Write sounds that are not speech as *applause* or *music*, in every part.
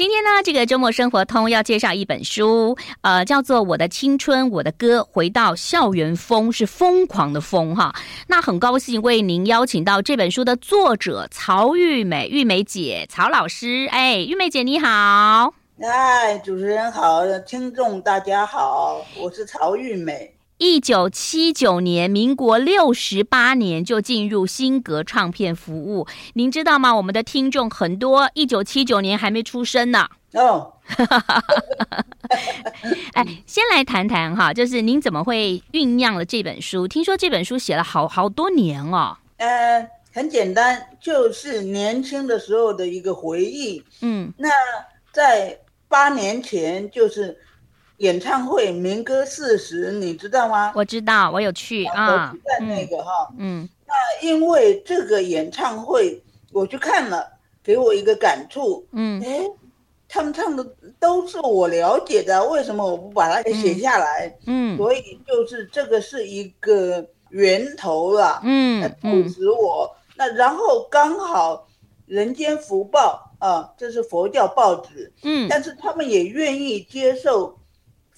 今天呢，这个周末生活通要介绍一本书，呃，叫做《我的青春我的歌》，回到校园风是疯狂的疯哈。那很高兴为您邀请到这本书的作者曹玉美，玉美姐，曹老师。哎，玉美姐你好。哎，主持人好，听众大家好，我是曹玉美。一九七九年，民国六十八年就进入新格唱片服务。您知道吗？我们的听众很多，一九七九年还没出生呢。哦，*laughs* 哎，先来谈谈哈，就是您怎么会酝酿了这本书？听说这本书写了好好多年哦。呃，很简单，就是年轻的时候的一个回忆。嗯，那在八年前就是。演唱会民歌四十，你知道吗？我知道，我有去啊。在那个哈，嗯，那因为这个演唱会，我去看了，给我一个感触。嗯，哎，他们唱的都是我了解的，为什么我不把它给写下来？嗯，所以就是这个是一个源头了。嗯，促使我。那然后刚好《人间福报》啊，这是佛教报纸。嗯，但是他们也愿意接受。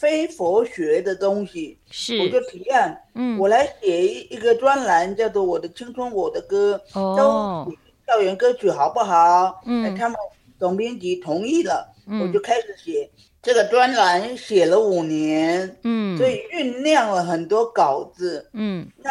非佛学的东西，是。我就提案，嗯，我来写一一个专栏，叫做《我的青春我的歌》，哦，校园歌曲好不好？嗯，他们总编辑同意了，嗯，我就开始写。这个专栏，写了五年，嗯，所以酝酿了很多稿子，嗯，那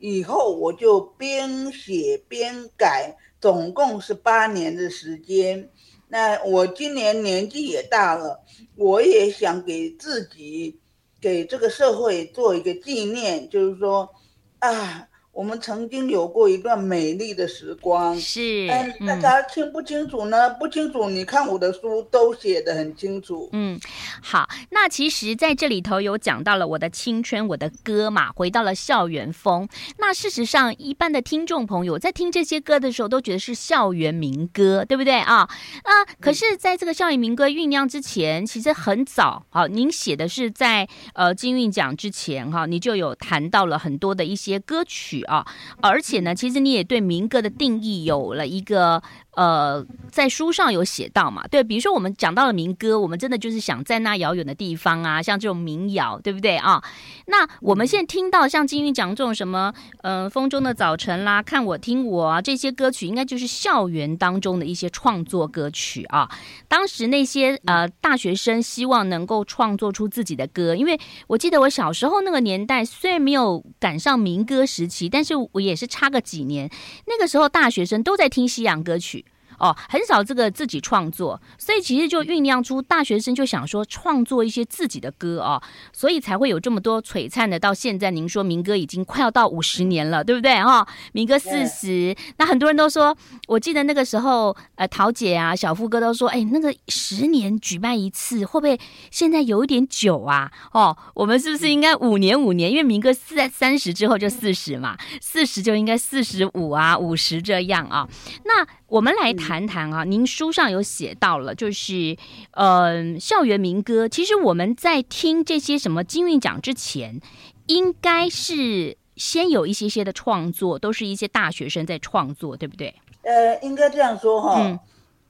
以后我就边写边改，总共是八年的时间。那我今年年纪也大了，我也想给自己、给这个社会做一个纪念，就是说，啊。我们曾经有过一段美丽的时光，是，但大家清不清楚呢？嗯、不清楚，你看我的书都写的很清楚。嗯，好，那其实在这里头有讲到了我的青春，我的歌嘛，回到了校园风。那事实上，一般的听众朋友在听这些歌的时候，都觉得是校园民歌，对不对啊？啊，可是在这个校园民歌酝酿之前，其实很早，好，您写的是在呃金韵奖之前哈，你就有谈到了很多的一些歌曲。啊，而且呢，其实你也对民歌的定义有了一个。呃，在书上有写到嘛？对，比如说我们讲到了民歌，我们真的就是想在那遥远的地方啊，像这种民谣，对不对啊？那我们现在听到像金玉讲这种什么，呃，风中的早晨啦，看我听我啊，这些歌曲，应该就是校园当中的一些创作歌曲啊。当时那些呃大学生希望能够创作出自己的歌，因为我记得我小时候那个年代，虽然没有赶上民歌时期，但是我也是差个几年，那个时候大学生都在听西洋歌曲。哦，很少这个自己创作，所以其实就酝酿出大学生就想说创作一些自己的歌哦，所以才会有这么多璀璨的。到现在，您说民歌已经快要到五十年了，对不对哈、哦？民歌四十，那很多人都说，我记得那个时候，呃，桃姐啊，小富哥都说，哎，那个十年举办一次，会不会现在有一点久啊？哦，我们是不是应该五年五年？因为民歌四在三十之后就四十嘛，四十就应该四十五啊，五十这样啊。那我们来谈。谈谈啊，您书上有写到了，就是，嗯、呃，校园民歌。其实我们在听这些什么金韵奖之前，应该是先有一些些的创作，都是一些大学生在创作，对不对？呃，应该这样说哈。嗯、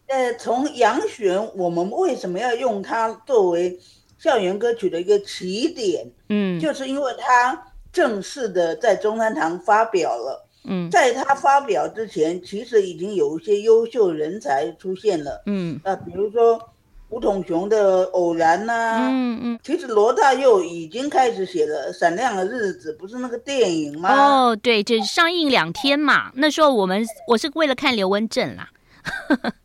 呃，从杨旋，我们为什么要用它作为校园歌曲的一个起点？嗯，就是因为它正式的在中山堂发表了。嗯，在他发表之前，其实已经有一些优秀人才出现了。嗯，啊，比如说吴统雄的《偶然》呐，嗯嗯，其实罗大佑已经开始写了《闪亮的日子》，不是那个电影吗？哦，对，这上映两天嘛。那时候我们我是为了看刘文正啦。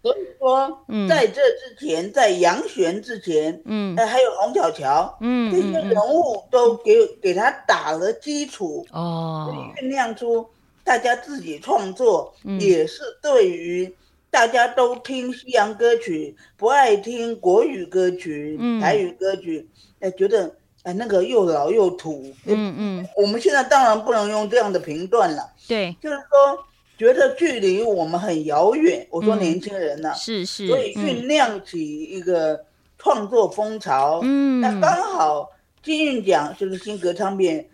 所以说，*laughs* 在这之前，在杨璇之前，嗯，还有洪巧巧，嗯，这些人物都给给他打了基础，哦，酝酿出。大家自己创作，嗯、也是对于大家都听西洋歌曲，不爱听国语歌曲、嗯、台语歌曲，哎，觉得哎那个又老又土。嗯嗯，我们现在当然不能用这样的评断了。对，就是说觉得距离我们很遥远。我说年轻人呢、啊嗯，是是，所以酝酿起一个创作风潮。嗯，那刚好金韵奖就是新歌唱片。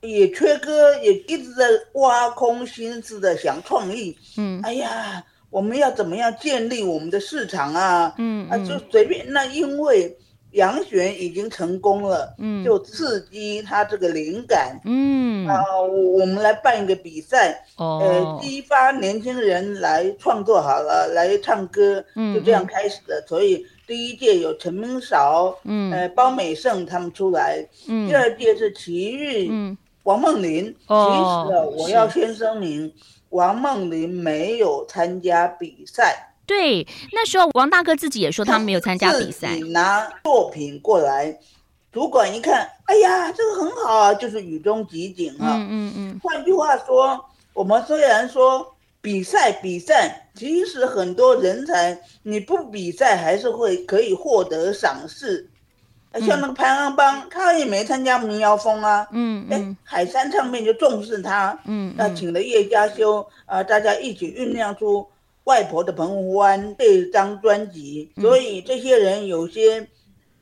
也缺歌，也一直在挖空心思的想创意。嗯，哎呀，我们要怎么样建立我们的市场啊？嗯，啊，就随便。那因为杨璇已经成功了，嗯，就刺激他这个灵感，嗯。啊，我们来办一个比赛，哦，呃，激发年轻人来创作好了，来唱歌，嗯，就这样开始的。所以第一届有陈明韶，嗯，呃，包美胜他们出来，嗯，第二届是齐豫，嗯，王梦麟。哦，其实我要先声明。王梦麟没有参加比赛，对，那时候王大哥自己也说他没有参加比赛，拿作品过来，主管一看，哎呀，这个很好啊，就是雨中集景啊。嗯嗯嗯。换句话说，我们虽然说比赛比赛，其实很多人才你不比赛还是会可以获得赏识。像那个排行榜，他也没参加民谣风啊。嗯，哎，海山唱片就重视他。嗯，那请了叶佳修啊、呃，大家一起酝酿出《外婆的澎湖湾》这张专辑。所以这些人有些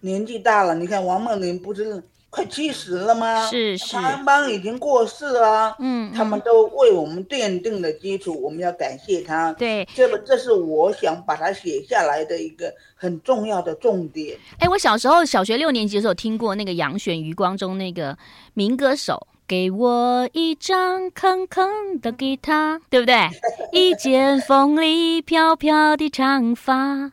年纪大了，你看王梦玲不是。快七十了吗？是是，排行榜已经过世了。嗯，他们都为我们奠定了基础，我们要感谢他。对，这个这是我想把它写下来的一个很重要的重点。哎，我小时候小学六年级的时候听过那个杨选余光中那个民歌手，给我一张空空的吉他，*laughs* 对不对？一件风里飘飘的长发，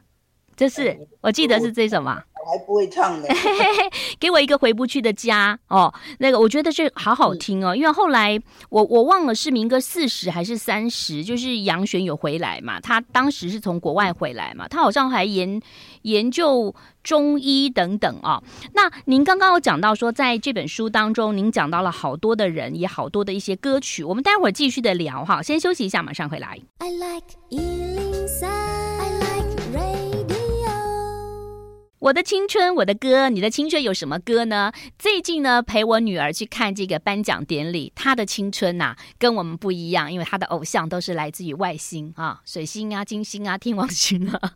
这是 *laughs* 我记得是这首嘛。还不会唱呢，*laughs* 给我一个回不去的家哦。那个我觉得这好好听哦，因为后来我我忘了是民歌四十还是三十，就是杨璇有回来嘛，他当时是从国外回来嘛，他好像还研研究中医等等啊、哦。那您刚刚有讲到说，在这本书当中，您讲到了好多的人，也好多的一些歌曲，我们待会儿继续的聊哈。先休息一下，马上回来。I like 我的青春，我的歌，你的青春有什么歌呢？最近呢，陪我女儿去看这个颁奖典礼，她的青春呐、跟我们不一样，因为她的偶像都是来自于外星啊，水星啊、金星啊、天王星啊。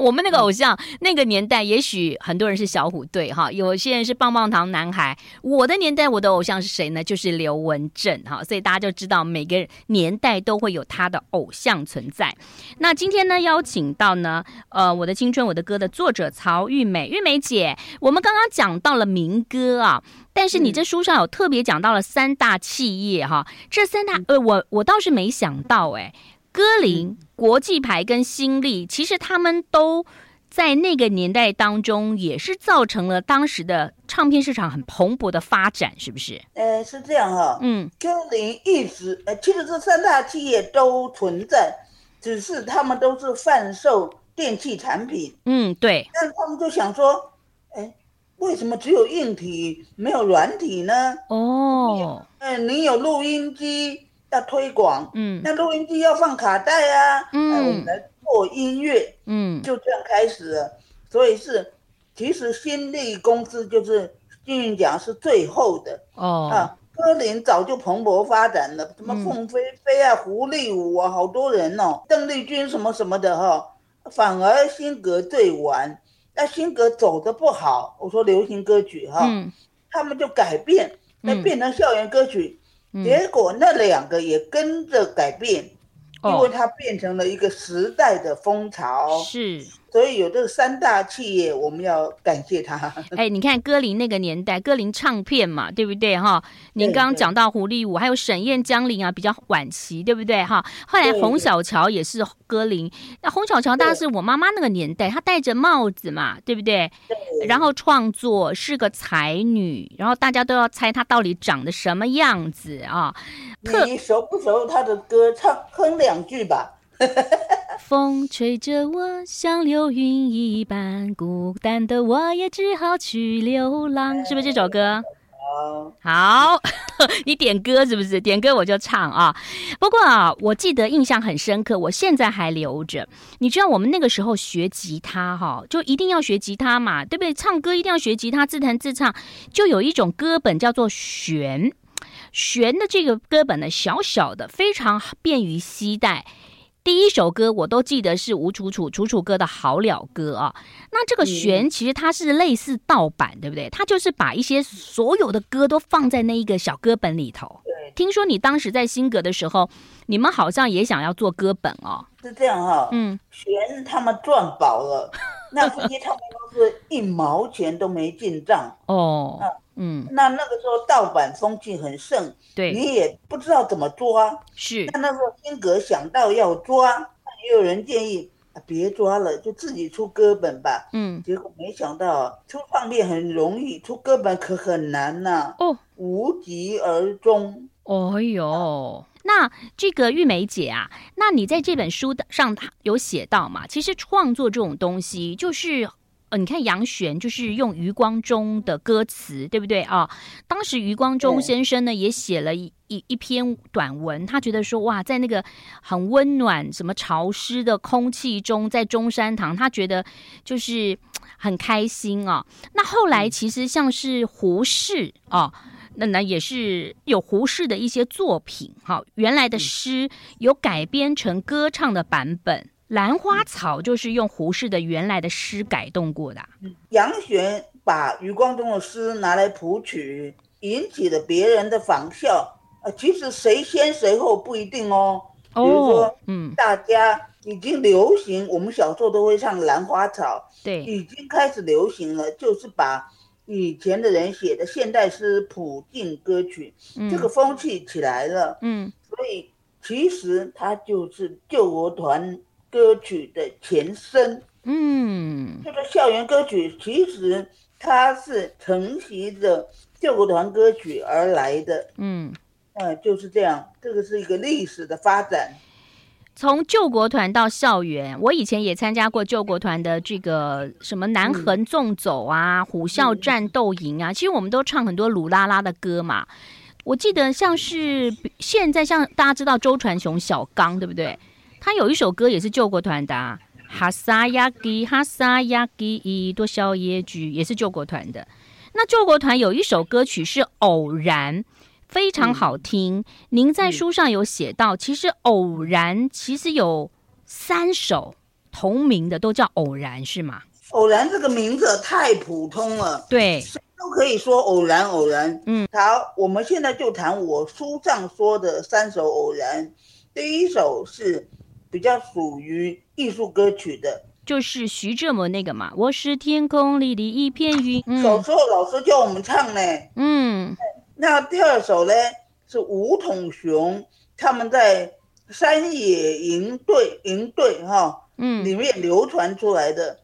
我们那个偶像，那个年代，也许很多人是小虎队哈，有些人是棒棒糖男孩。我的年代，我的偶像是谁呢？就是刘文正哈，所以大家就知道每个年代都会有他的偶像存在。那今天呢，邀请到呢，呃，我的青春我的歌的作者曹玉美，玉美姐，我们刚刚讲到了民歌啊，但是你这书上有特别讲到了三大企业哈，这三大呃，我我倒是没想到哎。歌林、国际牌跟新力，其实他们都在那个年代当中，也是造成了当时的唱片市场很蓬勃的发展，是不是？呃，是这样哈、哦。嗯，歌林一直，呃，其实这三大企业都存在，只是他们都是贩售电器产品。嗯，对。但是他们就想说，哎，为什么只有硬体没有软体呢？哦，嗯、呃，你有录音机。要推广，嗯，那录音机要放卡带啊，嗯，我们来做音乐，嗯，就这样开始。了。所以是，其实新力公司就是金韵奖是最后的。哦。啊，歌林早就蓬勃发展了，什么凤飞飞啊、胡立武啊，好多人哦，邓丽君什么什么的哈、哦，反而新格最晚。那新格走的不好，我说流行歌曲哈、哦，嗯，他们就改变，那变成校园歌曲。结果那两个也跟着改变，嗯，因为它变成了一个时代的风潮。是。所以有这三大企业，我们要感谢他。*laughs* 哎，你看歌林那个年代，歌林唱片嘛，对不对哈？您刚刚讲到胡立武，还有沈燕、江玲啊，比较晚期，对不对哈？后来洪小乔也是歌林。那洪小乔大概是我妈妈那个年代，她戴着帽子嘛，对不对？对。然后创作是个才女，然后大家都要猜她到底长得什么样子啊？你熟不熟她的歌？唱哼两句吧。*laughs* 风吹着我像流云一般，孤单的我也只好去流浪，是不是这首歌？好，*laughs* 你点歌是不是？点歌我就唱啊。不过啊，我记得印象很深刻，我现在还留着。你知道我们那个时候学吉他哈，就一定要学吉他嘛，对不对？唱歌一定要学吉他，自弹自唱。就有一种歌本叫做弦，弦的这个歌本呢，小小的，非常便于携带。第一首歌我都记得是吴楚楚楚楚歌的好了歌啊，那这个弦其实它是类似盗版，对不对？它就是把一些所有的歌都放在那一个小歌本里头。听说你当时在新格的时候，你们好像也想要做歌本哦。是这样哈，嗯，弦他们赚饱了，那这些唱片公司一毛钱都没进账哦，嗯，那那个时候盗版风气很盛，对，你也不知道怎么抓，是，那那时候辛格想到要抓，也有人建议。别抓了，就自己出歌本吧。嗯，结果没想到出唱片很容易，出歌本可很难呐、啊。哦，无疾而终。哦哟，那这个玉梅姐啊，那你在这本书上有写到嘛？其实创作这种东西就是。呃，你看杨玄就是用余光中的歌词，对不对啊？当时余光中先生呢也写了一一一篇短文，他觉得说哇，在那个很温暖、什么潮湿的空气中，在中山堂，他觉得就是很开心啊。那后来其实像是胡适啊，那那也是有胡适的一些作品，哈，原来的诗有改编成歌唱的版本。兰花草就是用胡适的原来的诗改动过的。杨玄把余光中的诗拿来谱曲，引起了别人的仿效。呃，其实谁先谁后不一定哦。比如说，嗯，大家已经流行，我们小时候都会唱兰花草，对，已经开始流行了，就是把以前的人写的现代诗谱进歌曲，这个风气起来了。嗯，所以其实它就是救国团。歌曲的前身，嗯，这个校园歌曲其实它是承袭着救国团歌曲而来的，嗯，呃，就是这样，这个是一个历史的发展。从救国团到校园，我以前也参加过救国团的这个什么南横纵走啊、嗯、虎啸战斗营啊，其实我们都唱很多鲁拉拉的歌嘛。我记得像是现在像大家知道周传雄小刚，对不对？他有一首歌也是救国团的，啊，哈萨亚吉哈萨亚吉一多小野菊也是救国团的。那救国团有一首歌曲是《偶然》，非常好听。嗯、您在书上有写到，其实《偶然》其实有三首同名的，都叫《偶然》，是吗？偶然这个名字太普通了，对，谁都可以说偶然，偶然。嗯，好，我们现在就谈我书上说的三首偶然。第一首是。比较属于艺术歌曲的，就是徐志摩那个嘛。我是天空里的一片云。嗯、小时候老师叫我们唱呢。嗯。那第二首呢是吴统雄他们在山野营队营队哈，嗯，里面流传出来的，嗯、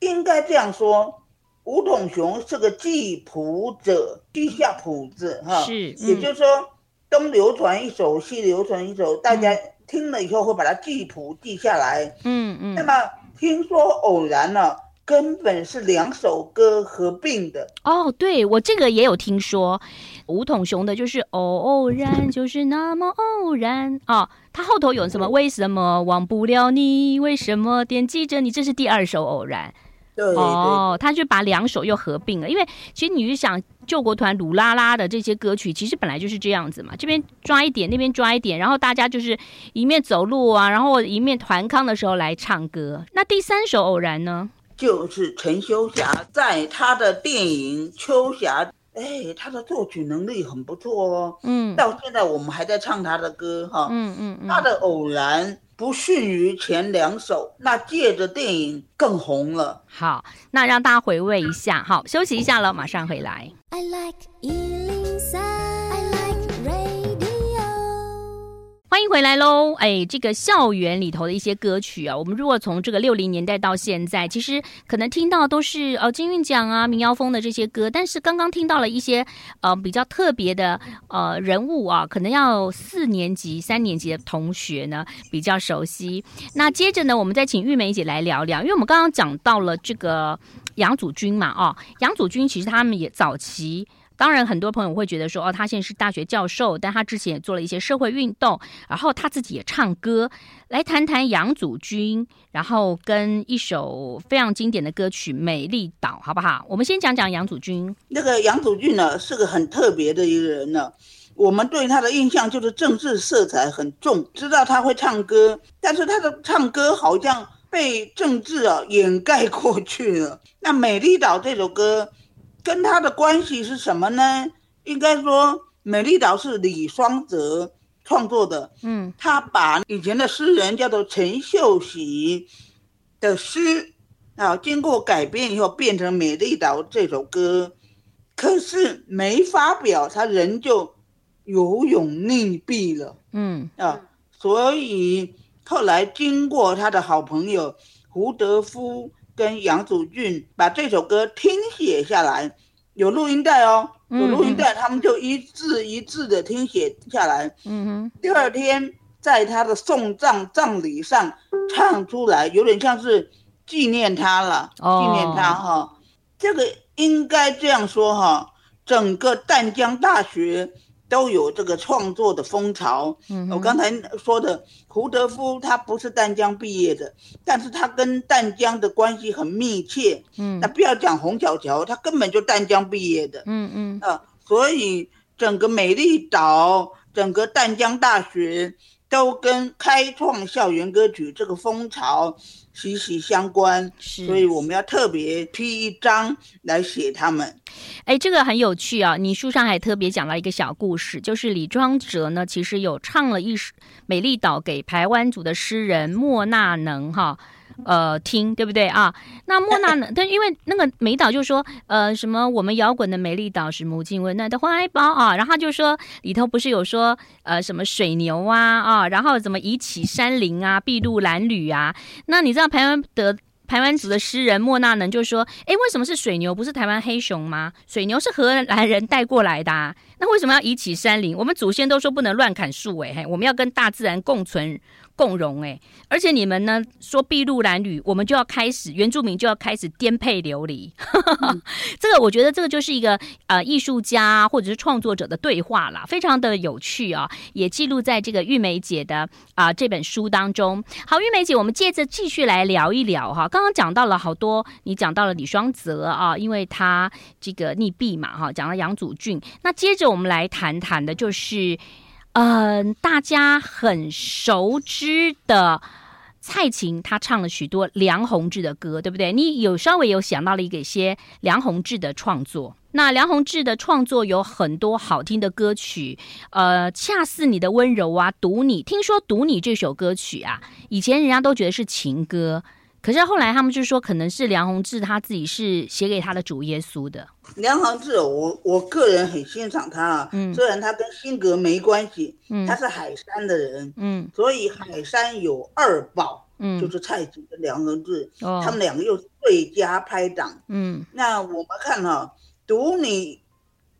应该这样说，吴统雄是个记谱者，记下谱子哈。是。嗯、也就是说，东流传一首，西流传一首，大家。听了以后会把它记谱记下来，嗯嗯。嗯，那么听说偶然呢，根本是两首歌合并的。哦，对，我这个也有听说，吴统雄的就是偶然，就是那么偶然哦，他后头有什么？嗯、为什么忘不了你？为什么惦记着你？这是第二首偶然。对哦，他就把两首又合并了，因为其实你是想救国团鲁拉拉的这些歌曲，其实本来就是这样子嘛，这边抓一点，那边抓一点，然后大家就是一面走路啊，然后一面团康的时候来唱歌。那第三首偶然呢，就是陈秋霞在他的电影《秋霞》，哎，他的作曲能力很不错哦，嗯，到现在我们还在唱他的歌哈，嗯嗯嗯，他的偶然。不逊于前两首，那借着电影更红了。好，那让大家回味一下。好，休息一下了，马上回来。I like 欢迎回来喽！哎，这个校园里头的一些歌曲啊，我们如果从这个六零年代到现在，其实可能听到都是呃金韵奖啊、民谣风的这些歌，但是刚刚听到了一些呃比较特别的呃人物啊，可能要四年级、三年级的同学呢比较熟悉。那接着呢，我们再请玉梅姐来聊聊，因为我们刚刚讲到了这个杨祖君嘛，哦，杨祖君其实他们也早期。当然，很多朋友会觉得说，哦，他现在是大学教授，但他之前也做了一些社会运动，然后他自己也唱歌。来谈谈杨祖君，然后跟一首非常经典的歌曲《美丽岛》，好不好？我们先讲讲杨祖君。那个杨祖君呢，是个很特别的一个人呢。我们对他的印象就是政治色彩很重，知道他会唱歌，但是他的唱歌好像被政治啊掩盖过去了。那《美丽岛》这首歌。跟他的关系是什么呢？应该说，《美丽岛》是李双泽创作的。嗯，他把以前的诗人叫做陈秀喜的诗啊，经过改编以后变成《美丽岛》这首歌，可是没发表，他人就游泳溺毙了。嗯啊，所以后来经过他的好朋友胡德夫跟杨祖俊把这首歌听写下来，有录音带哦，有录音带，他们就一字一字的听写下来。嗯哼，第二天在他的送葬葬礼上唱出来，有点像是纪念他了，纪念他哈、哦。这个应该这样说哈，整个淡江大学。都有这个创作的风潮。嗯，我刚才说的胡德夫，他不是淡江毕业的，但是他跟淡江的关系很密切。嗯，那不要讲洪小乔，他根本就淡江毕业的。嗯嗯，啊，所以整个美丽岛，整个淡江大学。都跟开创校园歌曲这个风潮息息相关，是，所以我们要特别批一章来写他们。哎，这个很有趣啊！你书上还特别讲了一个小故事，就是李庄哲呢，其实有唱了一首《美丽岛》给台湾族的诗人莫纳能哈。呃，听对不对啊？那莫那呢？*laughs* 但因为那个美岛就说，呃，什么我们摇滚的美丽岛是母亲温暖的怀抱啊，然后他就说里头不是有说，呃，什么水牛啊啊，然后怎么宜启山林啊，筚路蓝缕啊？那你知道台湾的台湾族的诗人莫那能就说，哎，为什么是水牛，不是台湾黑熊吗？水牛是荷兰人带过来的啊，那为什么要宜启山林？我们祖先都说不能乱砍树，哎，我们要跟大自然共存。共荣哎，而且你们呢说筚路蓝缕，我们就要开始原住民就要开始颠沛流离。*laughs* 这个我觉得这个就是一个呃艺术家或者是创作者的对话啦，非常的有趣啊，也记录在这个玉梅姐的啊、呃、这本书当中。好，玉梅姐，我们接着继续来聊一聊哈。刚刚讲到了好多，你讲到了李双泽啊，因为他这个溺毙嘛哈，讲了杨祖俊，那接着我们来谈谈的就是。嗯，大家很熟知的蔡琴，她唱了许多梁鸿志的歌，对不对？你有稍微有想到了一个一些梁鸿志的创作。那梁鸿志的创作有很多好听的歌曲，呃，恰似你的温柔啊，读你。听说读你这首歌曲啊，以前人家都觉得是情歌。可是后来他们就说，可能是梁鸿志他自己是写给他的主耶稣的。梁鸿志，我我个人很欣赏他啊，嗯，虽然他跟辛格没关系，嗯，他是海山的人，嗯，所以海山有二宝，嗯，就是蔡琴跟梁鸿志，哦，他们两个又是最佳拍档，嗯，那我们看哈，啊，读你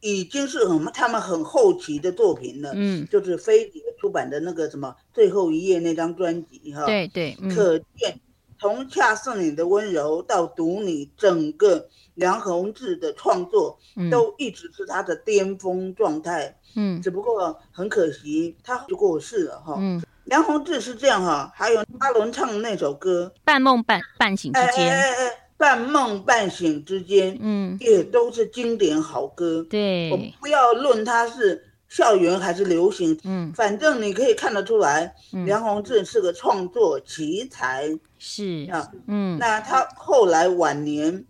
已经是很他们很后期的作品了，嗯，就是飞碟出版的那个什么最后一页那张专辑哈，对对，嗯，可见。从恰似你的温柔到读你，整个梁鸿志的创作都一直是他的巅峰状态。嗯，只不过很可惜，他就过世了哈。嗯，梁鸿志是这样哈，还有阿伦唱的那首歌《半梦半半醒之间》，哎哎哎，半梦半醒之间，嗯，也都是经典好歌。对，我们不要论他是。校园还是流行，嗯，反正你可以看得出来，嗯、梁鸿志是个创作奇才，是啊，嗯，那他后来晚年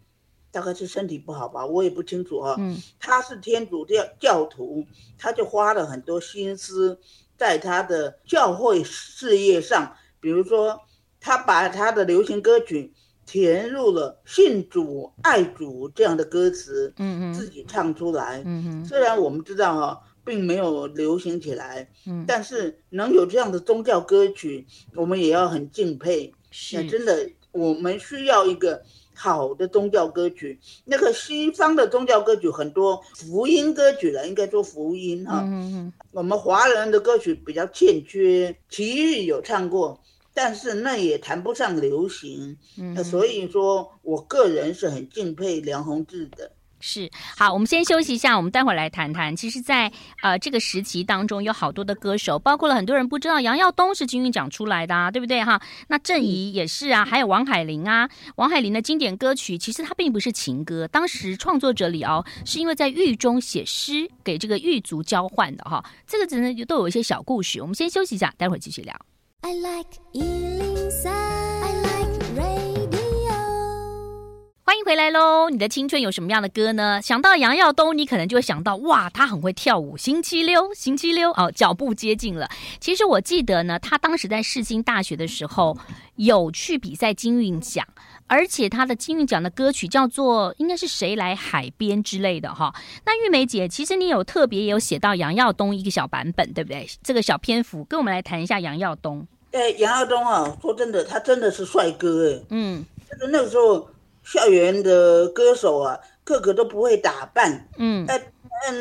大概是身体不好吧，我也不清楚哈、啊，嗯，他是天主教教徒，他就花了很多心思在他的教会事业上，比如说他把他的流行歌曲填入了信主爱主这样的歌词，嗯嗯，自己唱出来，嗯嗯，虽然我们知道哈、啊。并没有流行起来，嗯，但是能有这样的宗教歌曲，我们也要很敬佩。是，真的，我们需要一个好的宗教歌曲。那个西方的宗教歌曲很多福音歌曲了，应该说福音哈。嗯嗯。我们华人的歌曲比较欠缺，齐豫有唱过，但是那也谈不上流行。嗯，所以说我个人是很敬佩梁鸿志的。是，好，我们先休息一下，我们待会儿来谈谈。其实在，在呃这个时期当中，有好多的歌手，包括了很多人不知道杨耀东是金韵奖出来的啊，对不对哈？那郑怡也是啊，还有王海玲啊，王海玲的经典歌曲，其实它并不是情歌，当时创作者李敖是因为在狱中写诗给这个狱卒交换的哈。这个真的都有一些小故事。我们先休息一下，待会儿继续聊。I like 欢迎回来喽！你的青春有什么样的歌呢？想到杨耀东，你可能就会想到哇，他很会跳舞，星期六，星期六哦，脚步接近了。其实我记得呢，他当时在世新大学的时候有去比赛金韵奖，而且他的金韵奖的歌曲叫做应该是谁来海边之类的哈。那玉梅姐，其实你有特别有写到杨耀东一个小版本，对不对？这个小篇幅，跟我们来谈一下杨耀东。哎，杨耀东啊，说真的，他真的是帅哥哎。嗯，就是那个时候。校园的歌手啊，个个都不会打扮，嗯，哎，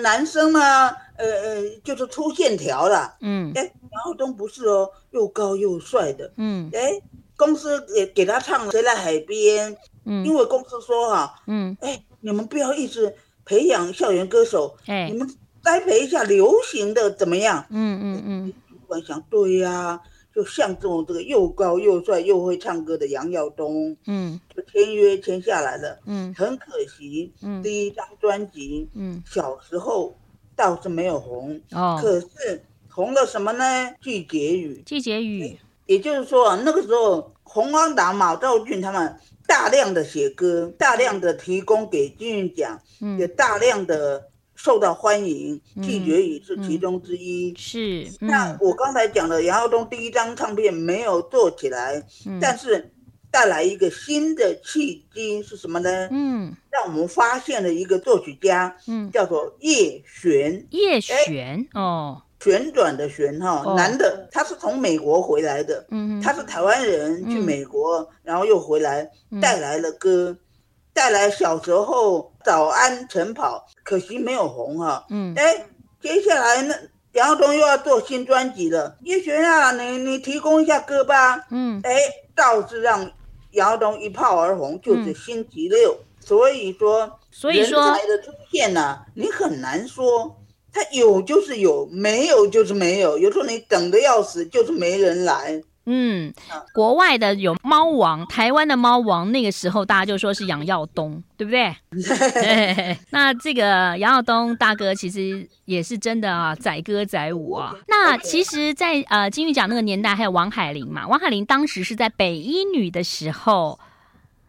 男生呢，呃呃，就是粗线条了，嗯，哎，杨耀东不是哦，又高又帅的，嗯，哎，公司给给他唱《谁来海边》，嗯，因为公司说哈，嗯，哎，你们不要一直培养校园歌手，哎，你们栽培一下流行的怎么样？嗯嗯嗯，主管想，对呀。就像这种这个又高又帅又会唱歌的杨耀东，嗯，就签约签下来了，嗯，很可惜，嗯，第一张专辑，嗯，小时候倒是没有红，哦，可是红了什么呢？季节雨，季节雨，也就是说啊，那个时候洪光达、马兆俊他们大量的写歌，大量的提供给金韵奖，嗯，也大量的。受到欢迎，季节雨是其中之一。嗯。嗯、是，嗯、那我刚才讲的杨耀东第一张唱片没有做起来，嗯、但是带来一个新的契机是什么呢？嗯，让我们发现了一个作曲家，嗯，叫做叶璇。叶璇，哦，旋转的旋哈，哦、男的，他是从美国回来的，嗯，他是台湾人，去美国，嗯、然后又回来，带来了歌。带来小时候早安晨跑，可惜没有红哈。嗯，哎，接下来呢，杨耀东又要做新专辑了。叶璇啊，你你提供一下歌吧。嗯，哎，倒是让杨耀东一炮而红，就是星期六。嗯、所以说，所以说人才的出现呢、啊，你很难说，他有就是有，没有就是没有。有时候你等的要死，就是没人来。嗯，国外的有猫王，台湾的猫王，那个时候大家就说是杨耀东，对不对？*laughs* 那这个杨耀东大哥其实也是真的啊，载歌载舞啊。*laughs* 那其实在，在呃金玉奖那个年代，还有王海玲嘛。王海玲当时是在北一女的时候，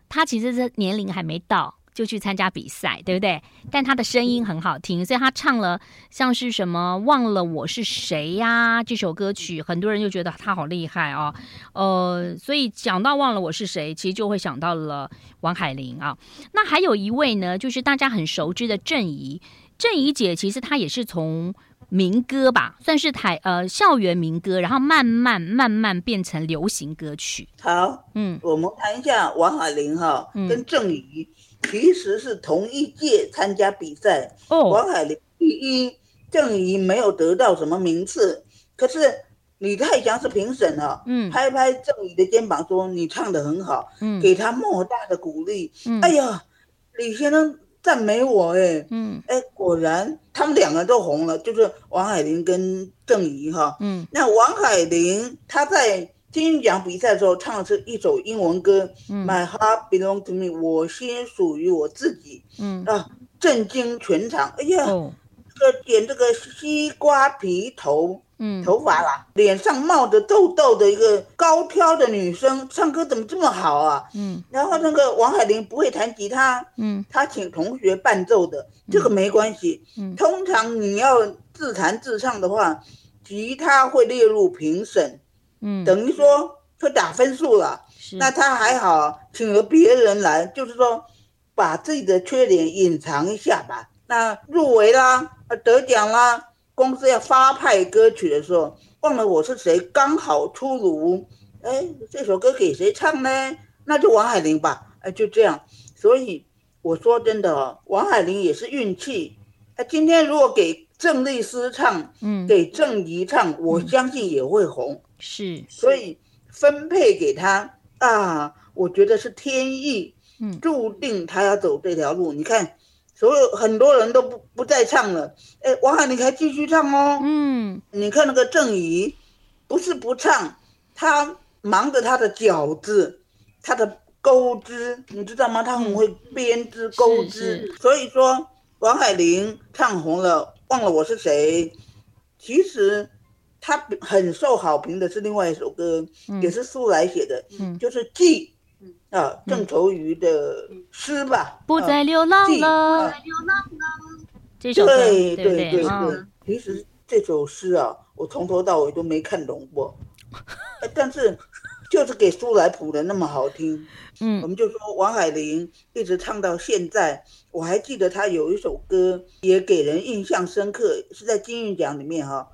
她其实是年龄还没到。就去参加比赛，对不对？但他的声音很好听，所以他唱了像是什么“忘了我是谁呀”这首歌曲，很多人就觉得他好厉害哦。呃，所以讲到“忘了我是谁”，其实就会想到了王海玲啊。那还有一位呢，就是大家很熟知的郑怡，郑怡姐其实她也是从民歌吧，算是台呃校园民歌，然后慢慢慢慢变成流行歌曲。好，嗯，我们谈一下王海玲哈，嗯、跟郑怡。其实是同一届参加比赛，哦，王海玲第一，郑怡没有得到什么名次，可是李泰祥是评审啊，嗯，拍拍郑怡的肩膀说：“你唱得很好，嗯，给他莫大的鼓励。嗯”哎呀，李先生赞美我，哎，嗯，哎，果然他们两个都红了，就是王海玲跟郑怡哈，嗯，那王海玲她在。金韵奖比赛的时候唱的是一首英文歌，嗯，My heart belongs to me，我心属于我自己，嗯啊，震惊全场。哎呀，哦、这个剪这个西瓜皮头，嗯，头发啦，脸上冒着痘痘的一个高挑的女生，唱歌怎么这么好啊？嗯，然后那个王海玲不会弹吉他，嗯，她请同学伴奏的，这个没关系。嗯，通常你要自弹自唱的话，吉他会列入评审。嗯，等于说他打分数了，那他还好，请了别人来，就是说把自己的缺点隐藏一下吧。那入围啦，得奖啦，公司要发派歌曲的时候，忘了我是谁，刚好出炉，哎，这首歌给谁唱呢？那就王海玲吧，哎，就这样。所以我说真的哦，王海玲也是运气。哎，今天如果给郑丽诗唱，嗯，给郑怡唱，我相信也会红。嗯是，所以分配给他啊，我觉得是天意，嗯，注定他要走这条路。你看，所有很多人都不不再唱了，哎，王海玲还继续唱哦，嗯，你看那个郑怡，不是不唱，他忙着他的饺子，他的钩织，你知道吗？他很会编织钩织，所以说王海玲唱红了，忘了我是谁，其实。他很受好评的是另外一首歌，嗯、也是苏来写的，嗯、就是寄，啊，郑愁予的诗吧，不再流浪了。这首歌对对对对，其实这首诗啊，我从头到尾都没看懂过，*laughs* 但是就是给苏来谱的那么好听。嗯，我们就说王海玲一直唱到现在，我还记得他有一首歌也给人印象深刻，是在金韵奖里面哈。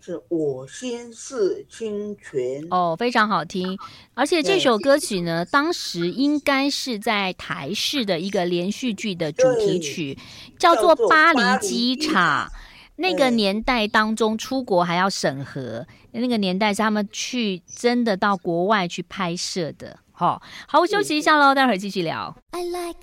是我心似清泉哦，非常好听，而且这首歌曲呢，当时应该是在台视的一个连续剧的主题曲，叫做《巴黎机场》。那个年代当中出国还要审核，那个年代是他们去真的到国外去拍摄的。好，好，我休息一下喽，待会儿继续聊。I like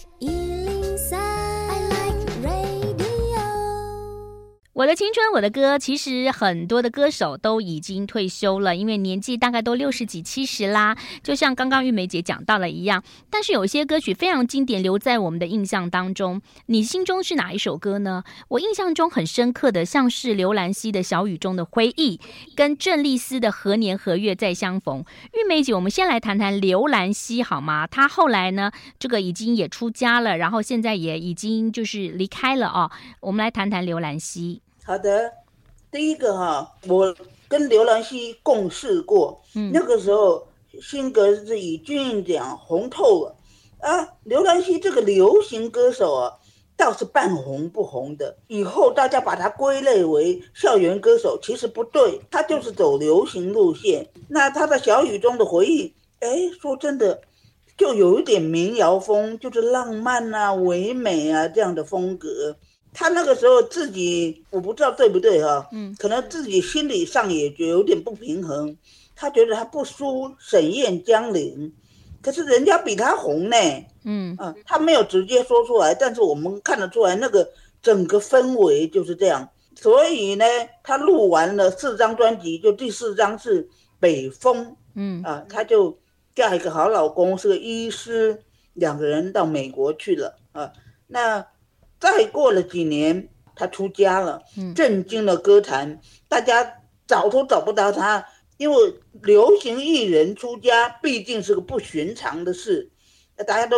我的青春，我的歌，其实很多的歌手都已经退休了，因为年纪大概都六十几、七十啦。就像刚刚玉梅姐讲到了一样，但是有些歌曲非常经典，留在我们的印象当中。你心中是哪一首歌呢？我印象中很深刻的，像是刘兰希的《小雨中的回忆》，跟郑丽斯的《何年何月再相逢》。玉梅姐，我们先来谈谈刘兰希好吗？她后来呢，这个已经也出家了，然后现在也已经就是离开了哦。我们来谈谈刘兰希。好的，第一个哈，我跟刘兰希共事过，嗯，那个时候新格是以金韵奖红透了，啊，刘兰希这个流行歌手啊，倒是半红不红的。以后大家把它归类为校园歌手，其实不对，他就是走流行路线。那他的小雨中的回忆，哎，说真的，就有一点民谣风，就是浪漫啊、唯美啊这样的风格。他那个时候自己，我不知道对不对哈，嗯，可能自己心理上也觉得有点不平衡，他觉得他不输沈燕、江玲，可是人家比他红呢，嗯。啊，他没有直接说出来，但是我们看得出来那个整个氛围就是这样，所以呢，他录完了四张专辑，就第四张是《北风》，嗯。啊，他就嫁一个好老公，是个医师，两个人到美国去了啊，那。再过了几年，他出家了，震惊了歌坛，大家找都找不到他，因为流行艺人出家毕竟是个不寻常的事，大家都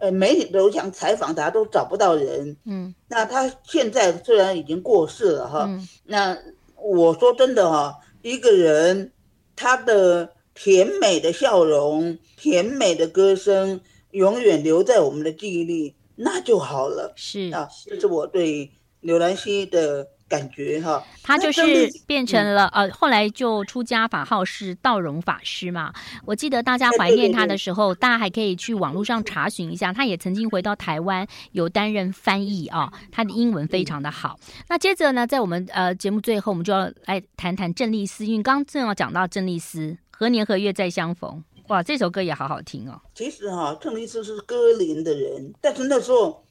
呃媒体都想采访他，都找不到人。嗯，那他现在虽然已经过世了哈，那我说真的哈，一个人他的甜美的笑容、甜美的歌声，永远留在我们的记忆里。那就好了，是啊，这是我对刘兰希的感觉哈。他就是变成了、嗯、呃，后来就出家法号是道荣法师嘛。我记得大家怀念他的时候，大家还可以去网络上查询一下。他也曾经回到台湾，有担任翻译啊。他的英文非常的好。嗯、那接着呢，在我们呃节目最后，我们就要来谈谈郑丽丝，因为刚刚正要讲到郑丽丝，何年何月再相逢。哇，这首歌也好好听哦。其实哈、啊，郑丽斯是歌林的人，但是那时候，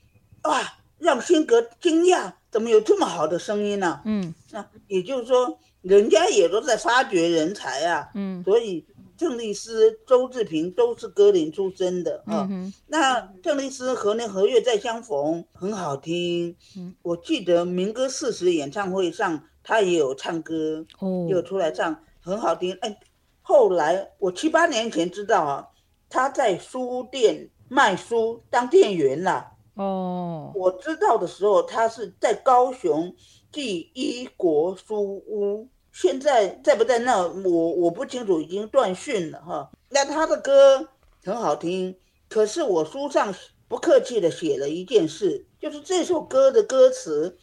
哇，让辛格惊讶，怎么有这么好的声音呢、啊？嗯，那也就是说，人家也都在发掘人才啊。嗯，所以郑丽斯、周志平都是歌林出身的啊。嗯、哼那郑丽斯何年何月再相逢很好听。嗯，我记得民歌四十演唱会上，他也有唱歌，哦，也有出来唱，很好听。哎。后来我七八年前知道啊，他在书店卖书当店员了。哦，我知道的时候，他是在高雄第一国书屋，现在在不在那？我我不清楚，已经断讯了哈。那他的歌很好听，可是我书上不客气的写了一件事，就是这首歌的歌词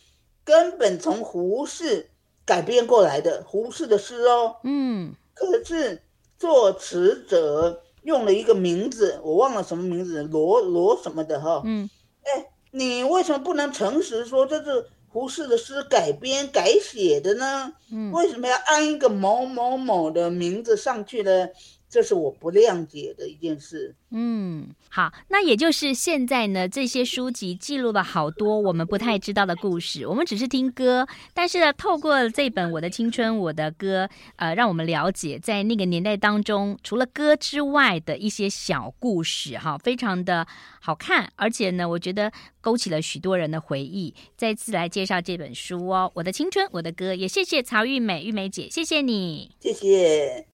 根本从胡适改编过来的，胡适的诗哦。嗯。可是作词者用了一个名字，我忘了什么名字，罗罗什么的哈。嗯，哎，你为什么不能诚实说这是胡适的诗改编改写的呢？嗯，为什么要安一个某某某的名字上去呢？这是我不谅解的一件事。嗯，好，那也就是现在呢，这些书籍记录了好多我们不太知道的故事。我们只是听歌，但是呢，透过这本《我的青春我的歌》，呃，让我们了解在那个年代当中，除了歌之外的一些小故事，哈，非常的好看，而且呢，我觉得勾起了许多人的回忆。再次来介绍这本书哦，《我的青春我的歌》，也谢谢曹玉美玉美姐，谢谢你，谢谢。